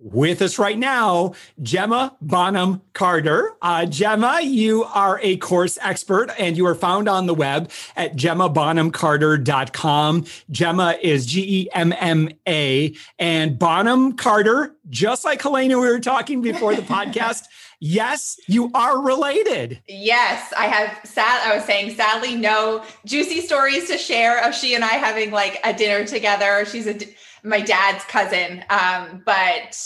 With us right now, Gemma Bonham Carter. Uh, Gemma, you are a course expert and you are found on the web at gemmabonhamcarter.com. Gemma is G E M M A and Bonham Carter, just like Helena, we were talking before the podcast. Yes, you are related. Yes, I have sad I was saying sadly no juicy stories to share of she and I having like a dinner together. She's a my dad's cousin. Um, but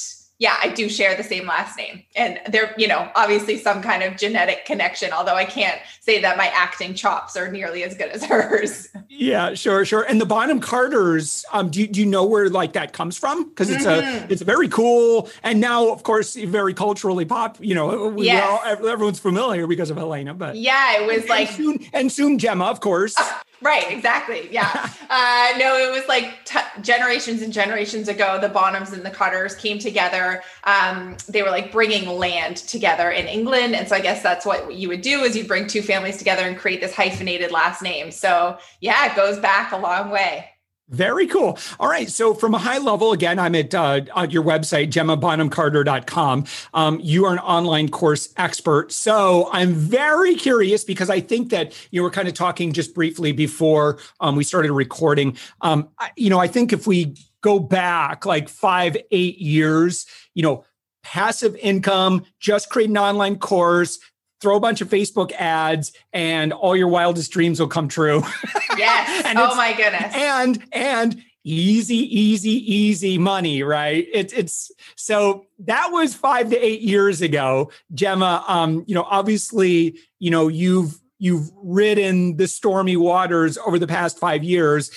yeah, I do share the same last name. And there, you know, obviously some kind of genetic connection, although I can't say that my acting chops are nearly as good as hers. Yeah, sure, sure. And the Bonham Carters, um, do, do you know where like that comes from? Because it's mm-hmm. a it's very cool and now of course very culturally pop, you know, we yes. all, everyone's familiar because of Helena, but yeah, it was and, like and soon, and soon Gemma, of course. Right, exactly. Yeah. uh, no, it was like t- generations and generations ago, the Bonhams and the Carters came together. Um, they were like bringing land together in England. And so I guess that's what you would do is you bring two families together and create this hyphenated last name. So yeah, it goes back a long way. Very cool. All right. So, from a high level, again, I'm at, uh, at your website, gemmabonhamcarter.com. Um, you are an online course expert. So, I'm very curious because I think that you were kind of talking just briefly before um, we started recording. Um, I, you know, I think if we go back like five, eight years, you know, passive income, just create an online course, throw a bunch of Facebook ads and all your wildest dreams will come true. Yes. oh my goodness. And and easy, easy, easy money, right? It's it's so that was five to eight years ago. Gemma, um, you know, obviously, you know, you've you've ridden the stormy waters over the past five years.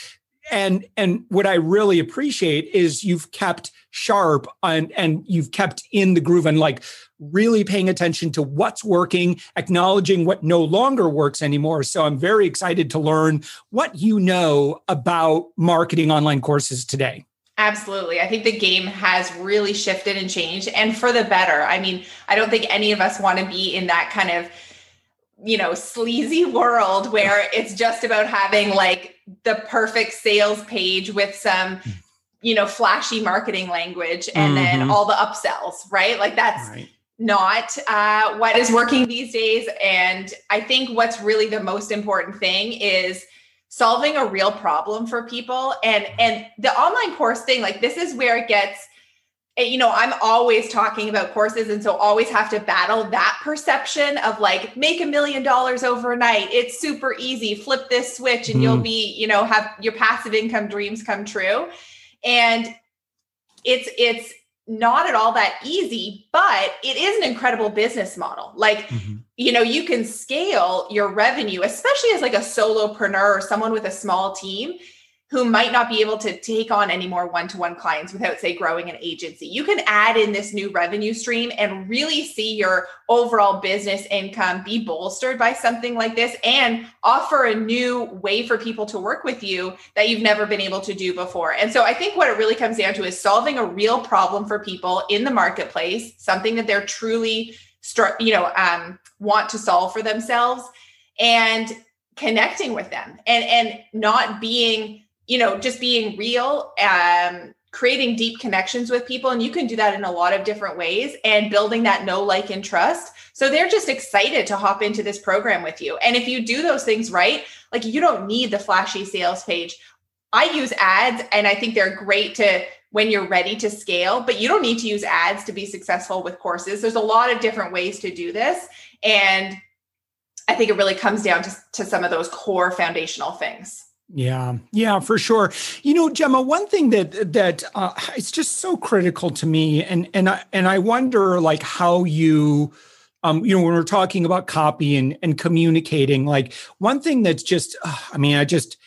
And and what I really appreciate is you've kept sharp and and you've kept in the groove and like really paying attention to what's working, acknowledging what no longer works anymore. So I'm very excited to learn what you know about marketing online courses today. Absolutely. I think the game has really shifted and changed and for the better. I mean, I don't think any of us want to be in that kind of you know, sleazy world where it's just about having like the perfect sales page with some you know flashy marketing language and mm-hmm. then all the upsells right like that's right not uh, what is working these days. And I think what's really the most important thing is solving a real problem for people. And and the online course thing, like this is where it gets you know i'm always talking about courses and so always have to battle that perception of like make a million dollars overnight it's super easy flip this switch and mm. you'll be you know have your passive income dreams come true and it's it's not at all that easy, but it is an incredible business model. Like, mm-hmm. you know, you can scale your revenue, especially as like a solopreneur or someone with a small team who might not be able to take on any more one-to-one clients without say growing an agency. You can add in this new revenue stream and really see your overall business income be bolstered by something like this and offer a new way for people to work with you that you've never been able to do before. And so i think what it really comes down to is solving a real problem for people in the marketplace something that they're truly you know um, want to solve for themselves and connecting with them and and not being you know, just being real, um, creating deep connections with people. And you can do that in a lot of different ways and building that know, like, and trust. So they're just excited to hop into this program with you. And if you do those things right, like you don't need the flashy sales page. I use ads and I think they're great to when you're ready to scale, but you don't need to use ads to be successful with courses. There's a lot of different ways to do this. And I think it really comes down to, to some of those core foundational things. Yeah, yeah, for sure. You know, Gemma, one thing that that uh, it's just so critical to me, and and I and I wonder like how you, um, you know, when we're talking about copy and and communicating, like one thing that's just, uh, I mean, I just.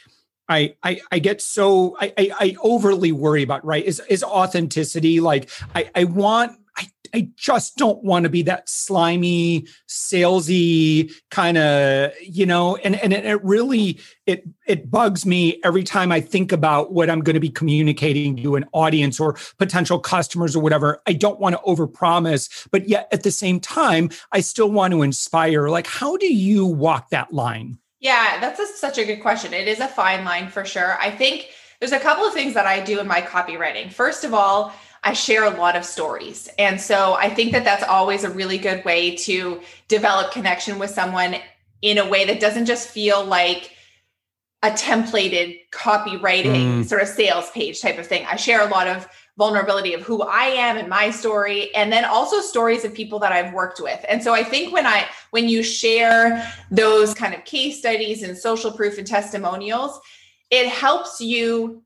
I, I I get so I, I, I overly worry about right is is authenticity like I I want I, just don't want to be that slimy, salesy kind of, you know, and, and it really it it bugs me every time I think about what I'm going to be communicating to an audience or potential customers or whatever. I don't want to overpromise, but yet at the same time, I still want to inspire. Like, how do you walk that line? Yeah, that's a, such a good question. It is a fine line for sure. I think there's a couple of things that I do in my copywriting. First of all, I share a lot of stories. And so I think that that's always a really good way to develop connection with someone in a way that doesn't just feel like a templated copywriting mm. sort of sales page type of thing. I share a lot of vulnerability of who I am and my story and then also stories of people that I've worked with. And so I think when I when you share those kind of case studies and social proof and testimonials, it helps you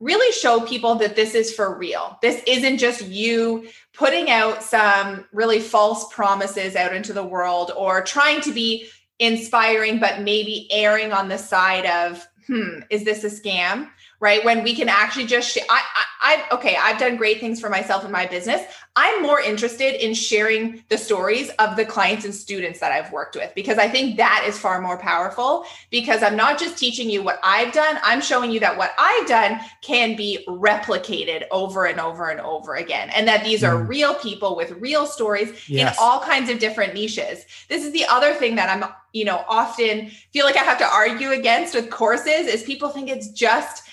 really show people that this is for real. This isn't just you putting out some really false promises out into the world or trying to be inspiring, but maybe erring on the side of, hmm, is this a scam? right? When we can actually just, sh- I, I, I, okay, I've done great things for myself and my business. I'm more interested in sharing the stories of the clients and students that I've worked with because I think that is far more powerful because I'm not just teaching you what I've done, I'm showing you that what I've done can be replicated over and over and over again. And that these are mm. real people with real stories yes. in all kinds of different niches. This is the other thing that I'm, you know, often feel like I have to argue against with courses is people think it's just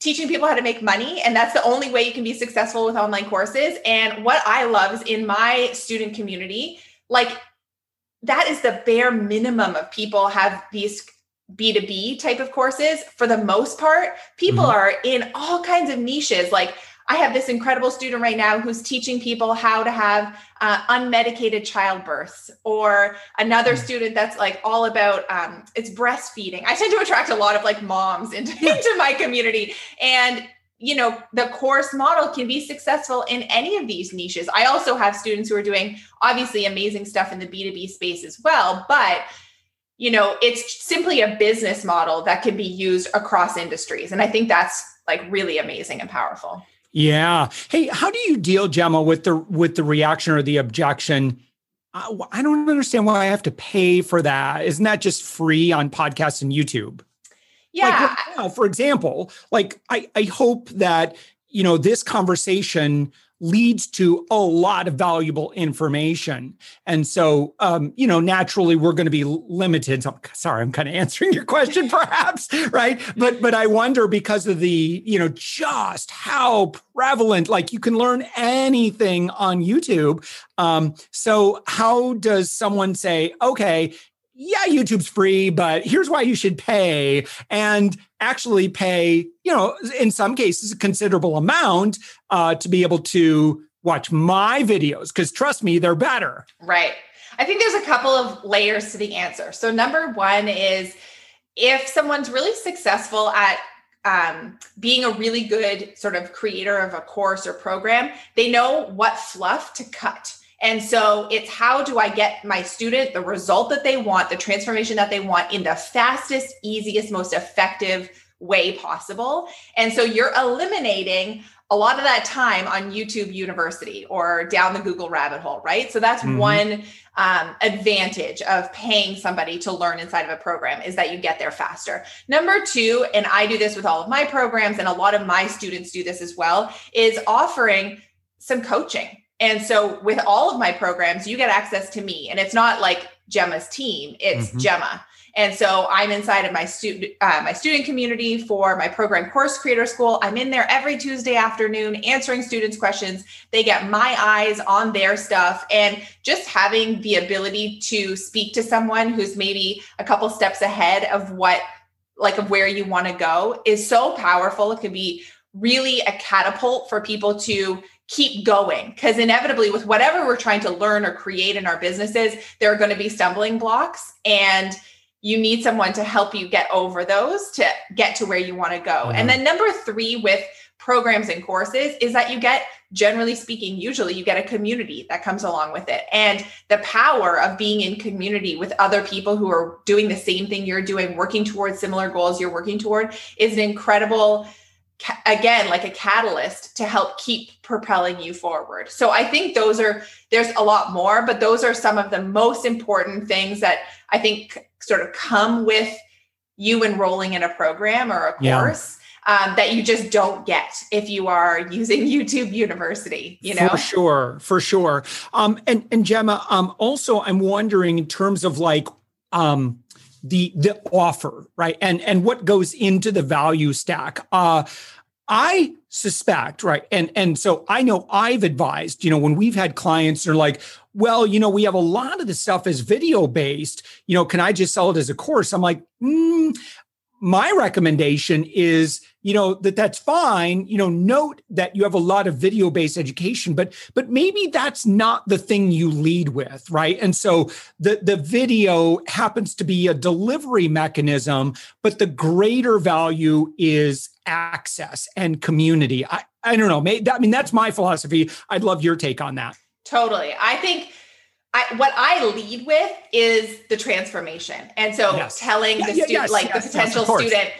teaching people how to make money and that's the only way you can be successful with online courses. And what i love is in my student community like that is the bare minimum of people have these b2b type of courses. For the most part people mm-hmm. are in all kinds of niches. Like I have this incredible student right now who's teaching people how to have uh, unmedicated childbirths, or another mm. student that's like all about um, it's breastfeeding. I tend to attract a lot of like moms into, into my community, and you know the course model can be successful in any of these niches. I also have students who are doing obviously amazing stuff in the B two B space as well, but you know it's simply a business model that can be used across industries, and I think that's like really amazing and powerful. Yeah. Hey, how do you deal, Gemma, with the with the reaction or the objection? I, I don't understand why I have to pay for that. Isn't that just free on podcasts and YouTube? Yeah. Like for example, like I, I hope that you know this conversation leads to a lot of valuable information. And so, um, you know, naturally we're going to be limited. So, sorry, I'm kind of answering your question perhaps, right? But, but I wonder because of the, you know, just how prevalent, like you can learn anything on YouTube. Um, so how does someone say, okay, yeah, YouTube's free, but here's why you should pay and actually pay, you know, in some cases, a considerable amount uh, to be able to watch my videos. Because trust me, they're better. Right. I think there's a couple of layers to the answer. So, number one is if someone's really successful at um, being a really good sort of creator of a course or program, they know what fluff to cut and so it's how do I get my student the result that they want, the transformation that they want in the fastest, easiest, most effective way possible. And so you're eliminating a lot of that time on YouTube University or down the Google rabbit hole, right? So that's mm-hmm. one um, advantage of paying somebody to learn inside of a program is that you get there faster. Number two, and I do this with all of my programs, and a lot of my students do this as well, is offering some coaching and so with all of my programs, you get access to me. And it's not like Gemma's team, it's mm-hmm. Gemma. And so I'm inside of my student uh, my student community for my program course creator school. I'm in there every Tuesday afternoon answering students questions. They get my eyes on their stuff and just having the ability to speak to someone who's maybe a couple steps ahead of what like of where you want to go is so powerful. It could be really a catapult for people to keep going. Because inevitably with whatever we're trying to learn or create in our businesses there are going to be stumbling blocks and you need someone to help you get over those to get to where you want to go. Mm-hmm. and then number 3 with programs and courses is that you get generally speaking usually you get a community that comes along with it. And the power of being in community with other people who are doing the same thing you're doing working towards similar goals you're working toward is an incredible ca- again like a catalyst to help keep propelling you forward. So I think those are there's a lot more, but those are some of the most important things that I think sort of come with you enrolling in a program or a course. Yeah um, that you just don't get if you are using YouTube University. You know, for sure, for sure. Um, and and Gemma, um, also I'm wondering in terms of like um, the the offer, right, and and what goes into the value stack. Uh, I suspect, right, and and so I know I've advised, you know, when we've had clients are like, well, you know, we have a lot of the stuff is video based. You know, can I just sell it as a course? I'm like, mm, my recommendation is you know that that's fine you know note that you have a lot of video based education but but maybe that's not the thing you lead with right? And so the the video happens to be a delivery mechanism but the greater value is access and community. I i don't know i mean that's my philosophy. I'd love your take on that. Totally. I think I, what I lead with is the transformation. And so yes. telling yeah, the student, yes, like yes, the potential student,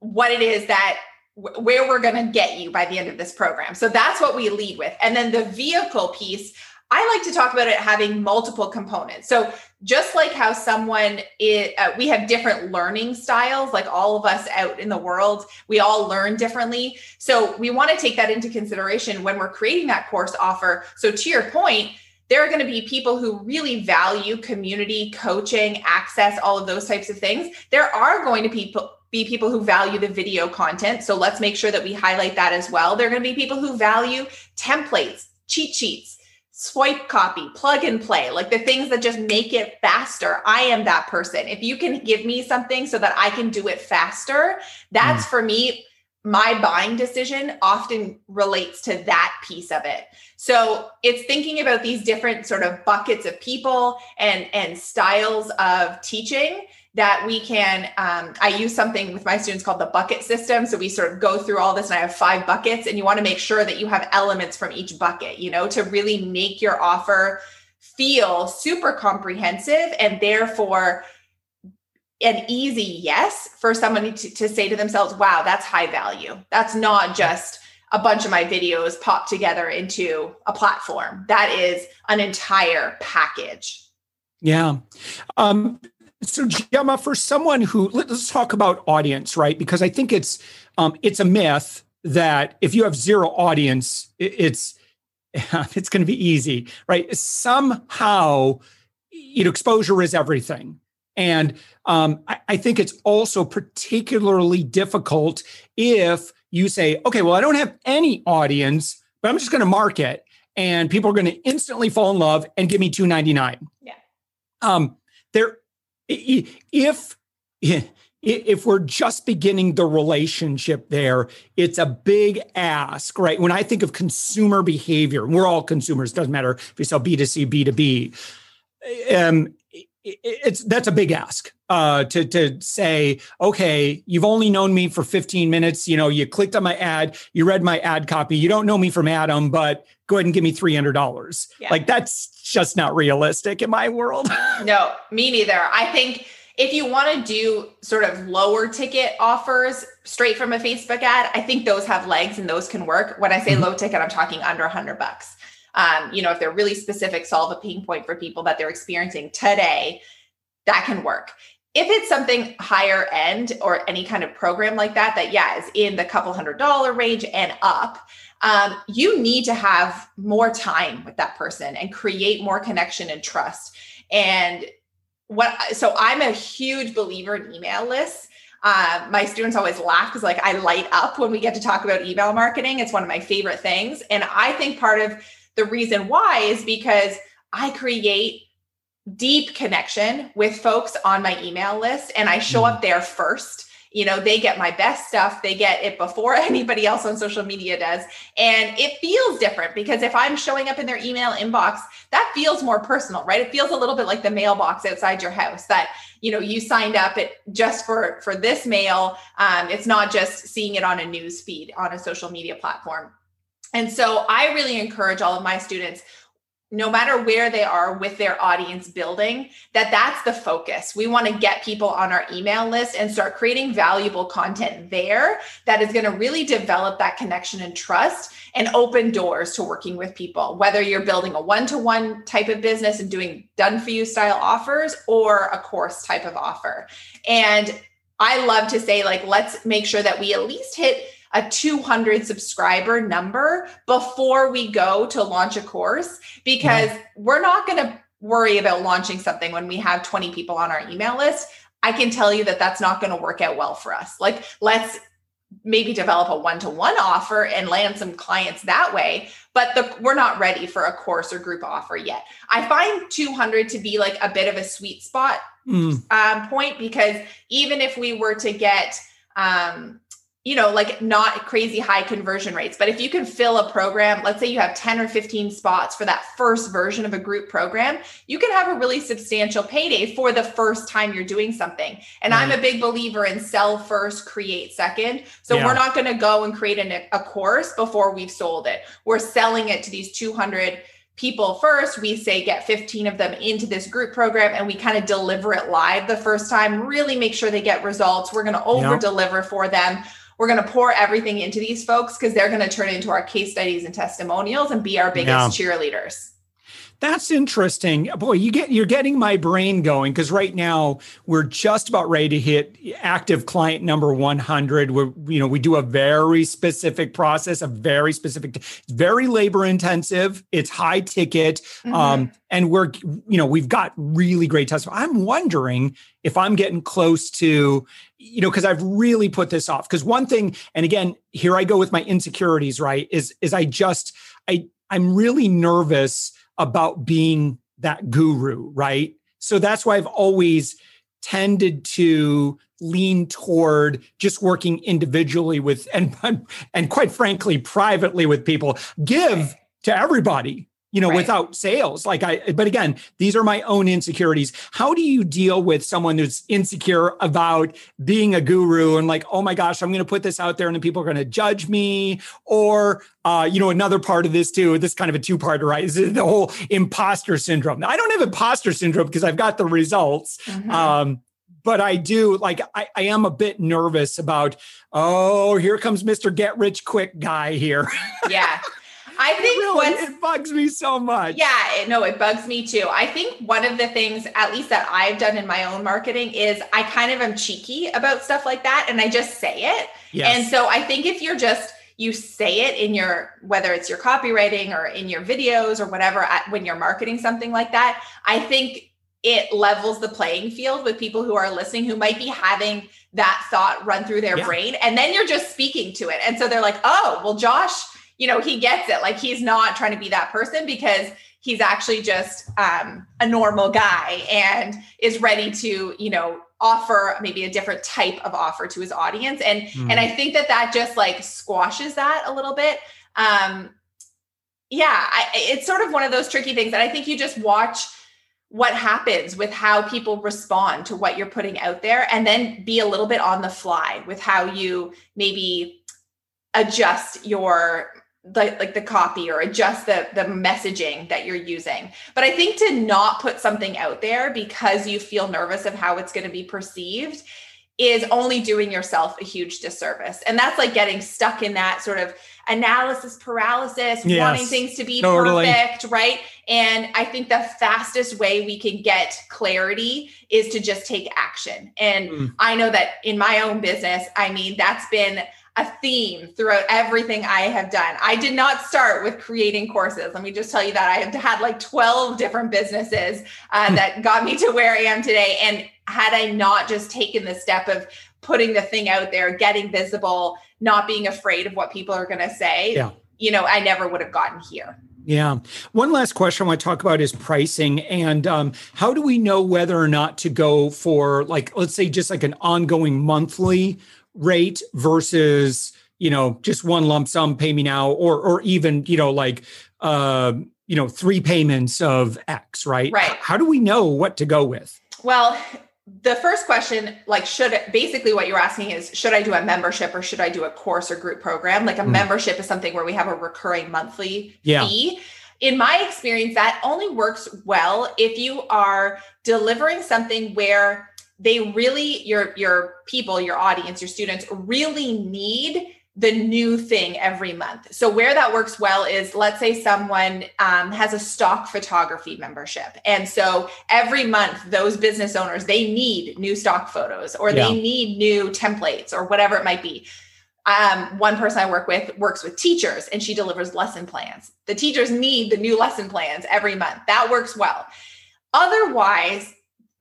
what it is that where we're going to get you by the end of this program. So that's what we lead with. And then the vehicle piece, I like to talk about it having multiple components. So just like how someone is, uh, we have different learning styles, like all of us out in the world, we all learn differently. So we want to take that into consideration when we're creating that course offer. So to your point, there are going to be people who really value community coaching access all of those types of things there are going to be be people who value the video content so let's make sure that we highlight that as well there are going to be people who value templates cheat sheets swipe copy plug and play like the things that just make it faster i am that person if you can give me something so that i can do it faster that's mm. for me my buying decision often relates to that piece of it. So it's thinking about these different sort of buckets of people and and styles of teaching that we can um, i use something with my students called the bucket system so we sort of go through all this and i have five buckets and you want to make sure that you have elements from each bucket you know to really make your offer feel super comprehensive and therefore an easy yes for somebody to, to say to themselves, wow, that's high value. That's not just a bunch of my videos popped together into a platform. That is an entire package. Yeah. Um, so Gemma, for someone who let's talk about audience, right? Because I think it's um, it's a myth that if you have zero audience, it's it's going to be easy, right? Somehow, you know, exposure is everything. And um, I, I think it's also particularly difficult if you say, okay, well, I don't have any audience, but I'm just going to market and people are going to instantly fall in love and give me 299. Yeah. Um, there, if, if we're just beginning the relationship there, it's a big ask, right? When I think of consumer behavior, we're all consumers, doesn't matter if you sell B2C, B2B. Um, it's that's a big ask uh, to to say okay you've only known me for 15 minutes you know you clicked on my ad you read my ad copy you don't know me from adam but go ahead and give me $300 yeah. like that's just not realistic in my world. No me neither. I think if you want to do sort of lower ticket offers straight from a facebook ad i think those have legs and those can work. When i say mm-hmm. low ticket i'm talking under 100 bucks um, you know, if they're really specific, solve a pain point for people that they're experiencing today, that can work. If it's something higher end or any kind of program like that, that yeah, is in the couple hundred dollar range and up, um, you need to have more time with that person and create more connection and trust. And what so I'm a huge believer in email lists. Uh, my students always laugh because like I light up when we get to talk about email marketing. It's one of my favorite things. And I think part of the reason why is because I create deep connection with folks on my email list and I show up mm. there first. You know, they get my best stuff. They get it before anybody else on social media does. And it feels different because if I'm showing up in their email inbox, that feels more personal, right? It feels a little bit like the mailbox outside your house that, you know, you signed up it just for for this mail. Um, it's not just seeing it on a news feed on a social media platform. And so I really encourage all of my students no matter where they are with their audience building that that's the focus. We want to get people on our email list and start creating valuable content there that is going to really develop that connection and trust and open doors to working with people whether you're building a one-to-one type of business and doing done for you style offers or a course type of offer. And i love to say like let's make sure that we at least hit a 200 subscriber number before we go to launch a course because yeah. we're not going to worry about launching something when we have 20 people on our email list. I can tell you that that's not going to work out well for us. Like, let's maybe develop a one-to-one offer and land some clients that way but the, we're not ready for a course or group offer yet i find 200 to be like a bit of a sweet spot mm. um, point because even if we were to get um, you know, like not crazy high conversion rates. But if you can fill a program, let's say you have 10 or 15 spots for that first version of a group program, you can have a really substantial payday for the first time you're doing something. And I'm mm-hmm. a big believer in sell first, create second. So yeah. we're not going to go and create an, a course before we've sold it. We're selling it to these 200 people first. We say get 15 of them into this group program and we kind of deliver it live the first time, really make sure they get results. We're going to over deliver for them we're going to pour everything into these folks because they're going to turn into our case studies and testimonials and be our biggest yeah. cheerleaders. That's interesting. Boy, you get you're getting my brain going because right now we're just about ready to hit active client number 100. We're you know we do a very specific process, a very specific, very labor intensive. It's high ticket, mm-hmm. um, and we're you know we've got really great testimony. I'm wondering if I'm getting close to you know because I've really put this off. Because one thing, and again, here I go with my insecurities. Right? Is is I just I I'm really nervous about being that guru, right? So that's why I've always tended to lean toward just working individually with and and quite frankly privately with people give to everybody you know, right. without sales. Like I, but again, these are my own insecurities. How do you deal with someone who's insecure about being a guru and like, oh my gosh, I'm going to put this out there and then people are going to judge me? Or, uh, you know, another part of this too, this kind of a two part, right? Is the whole imposter syndrome. Now, I don't have imposter syndrome because I've got the results. Mm-hmm. Um, but I do like I, I am a bit nervous about oh here comes Mr. Get Rich Quick guy here. Yeah. I think really, it bugs me so much. Yeah, it, no, it bugs me too. I think one of the things, at least that I've done in my own marketing, is I kind of am cheeky about stuff like that, and I just say it. Yes. And so I think if you're just you say it in your whether it's your copywriting or in your videos or whatever uh, when you're marketing something like that, I think it levels the playing field with people who are listening who might be having that thought run through their yeah. brain and then you're just speaking to it and so they're like oh well josh you know, he gets it. Like he's not trying to be that person because he's actually just um, a normal guy and is ready to, you know, offer maybe a different type of offer to his audience. And mm. and I think that that just like squashes that a little bit. Um, yeah, I, it's sort of one of those tricky things that I think you just watch what happens with how people respond to what you're putting out there and then be a little bit on the fly with how you maybe adjust your the, like the copy or adjust the the messaging that you're using. But i think to not put something out there because you feel nervous of how it's going to be perceived is only doing yourself a huge disservice. And that's like getting stuck in that sort of analysis paralysis yes, wanting things to be totally. perfect right? And i think the fastest way we can get clarity is to just take action. And mm. i know that in my own business i mean that's been a theme throughout everything I have done. I did not start with creating courses. Let me just tell you that I have had like 12 different businesses uh, hmm. that got me to where I am today. And had I not just taken the step of putting the thing out there, getting visible, not being afraid of what people are going to say, yeah. you know, I never would have gotten here. Yeah. One last question I want to talk about is pricing. And um, how do we know whether or not to go for, like, let's say, just like an ongoing monthly rate versus you know just one lump sum pay me now or or even you know like uh you know three payments of x right? Right. How do we know what to go with? Well the first question like should basically what you're asking is should i do a membership or should i do a course or group program? Like a mm. membership is something where we have a recurring monthly yeah. fee. In my experience, that only works well if you are delivering something where they really your your people your audience your students really need the new thing every month so where that works well is let's say someone um, has a stock photography membership and so every month those business owners they need new stock photos or yeah. they need new templates or whatever it might be um, one person I work with works with teachers and she delivers lesson plans. The teachers need the new lesson plans every month. That works well. Otherwise,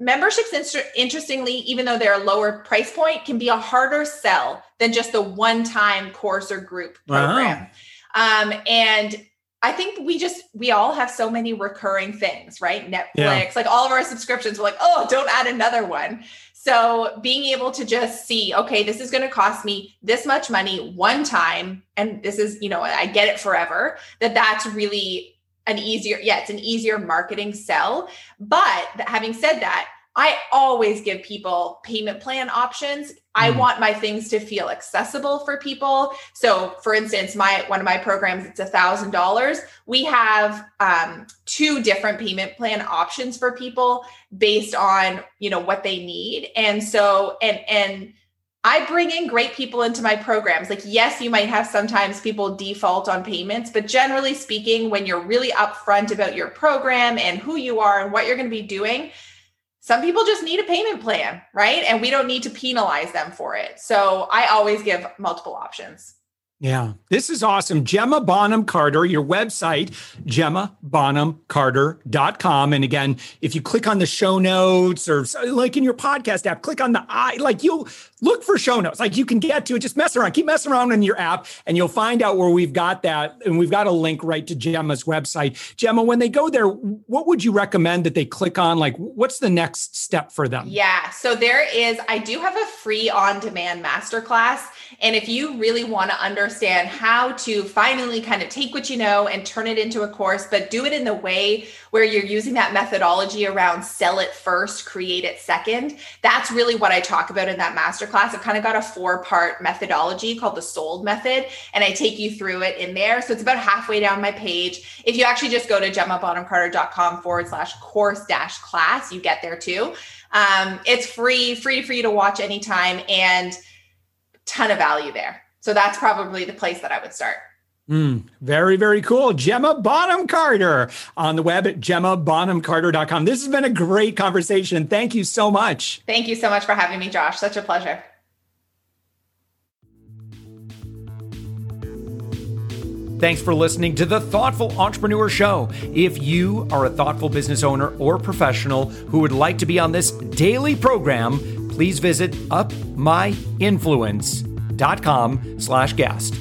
memberships interestingly even though they're a lower price point can be a harder sell than just the one time course or group program wow. um, and i think we just we all have so many recurring things right netflix yeah. like all of our subscriptions we're like oh don't add another one so being able to just see okay this is going to cost me this much money one time and this is you know i get it forever that that's really an easier, yeah, it's an easier marketing sell. But having said that, I always give people payment plan options. I mm. want my things to feel accessible for people. So, for instance, my one of my programs it's a thousand dollars. We have um, two different payment plan options for people based on you know what they need, and so and and I bring in great people into my programs. Like, yes, you might have sometimes people default on payments, but generally speaking, when you're really upfront about your program and who you are and what you're going to be doing, some people just need a payment plan, right? And we don't need to penalize them for it. So I always give multiple options. Yeah, this is awesome. Gemma Bonham Carter, your website, gemmabonhamcarter.com. And again, if you click on the show notes or like in your podcast app, click on the I, like you'll look for show notes. Like you can get to it, just mess around, keep messing around in your app, and you'll find out where we've got that. And we've got a link right to Gemma's website. Gemma, when they go there, what would you recommend that they click on? Like, what's the next step for them? Yeah. So there is, I do have a free on demand masterclass. And if you really want to understand how to finally kind of take what you know and turn it into a course, but do it in the way where you're using that methodology around sell it first, create it second, that's really what I talk about in that masterclass masterclass. I've kind of got a four part methodology called the SOLD method, and I take you through it in there. So it's about halfway down my page. If you actually just go to gemmabonhamcarter.com forward slash course dash class, you get there too. Um, it's free, free for you to watch anytime, and ton of value there. So that's probably the place that I would start. Mm, very, very cool. Gemma Bonham Carter on the web at gemmabonhamcarter.com. This has been a great conversation. Thank you so much. Thank you so much for having me, Josh. Such a pleasure. Thanks for listening to the Thoughtful Entrepreneur Show. If you are a thoughtful business owner or professional who would like to be on this daily program, please visit upmyinfluence.com slash guest.